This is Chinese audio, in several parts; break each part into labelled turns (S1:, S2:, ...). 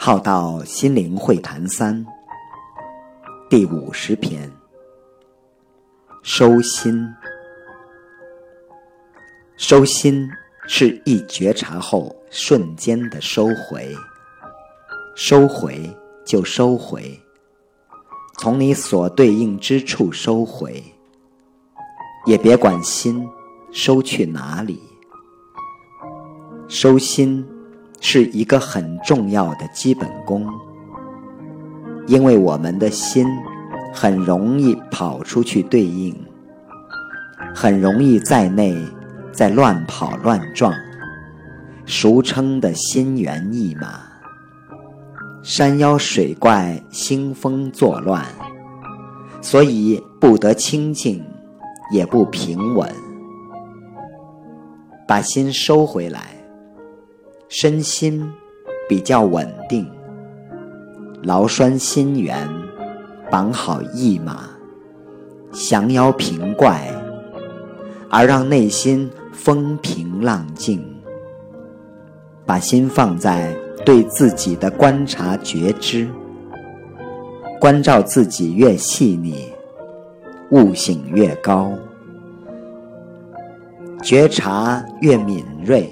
S1: 浩道心灵会谈三。第五十篇：收心。收心是一觉察后瞬间的收回，收回就收回，从你所对应之处收回，也别管心收去哪里。收心是一个很重要的基本功，因为我们的心很容易跑出去对应，很容易在内在乱跑乱撞，俗称的心猿意马，山妖水怪兴风作乱，所以不得清静，也不平稳，把心收回来。身心比较稳定，牢拴心猿，绑好驿马，降妖平怪，而让内心风平浪静。把心放在对自己的观察觉知，关照自己越细腻，悟性越高，觉察越敏锐。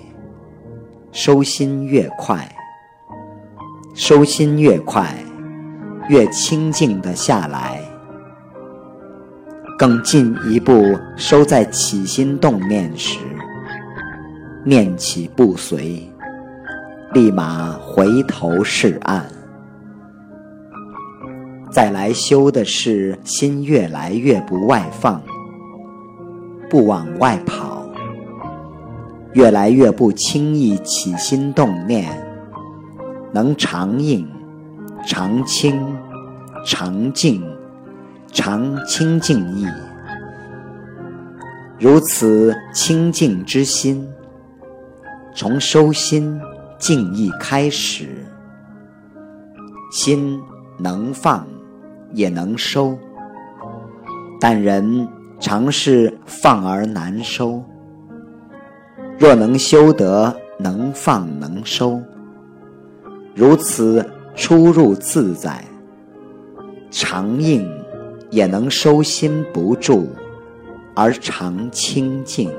S1: 收心越快，收心越快，越清静的下来。更进一步收在起心动念时，念起不随，立马回头是岸。再来修的是心越来越不外放，不往外跑。越来越不轻易起心动念，能常应、常清、常静、常清静意。如此清净之心，从收心静意开始，心能放也能收，但人常是放而难收。若能修得能放能收，如此出入自在，常应也能收心不住，而常清净。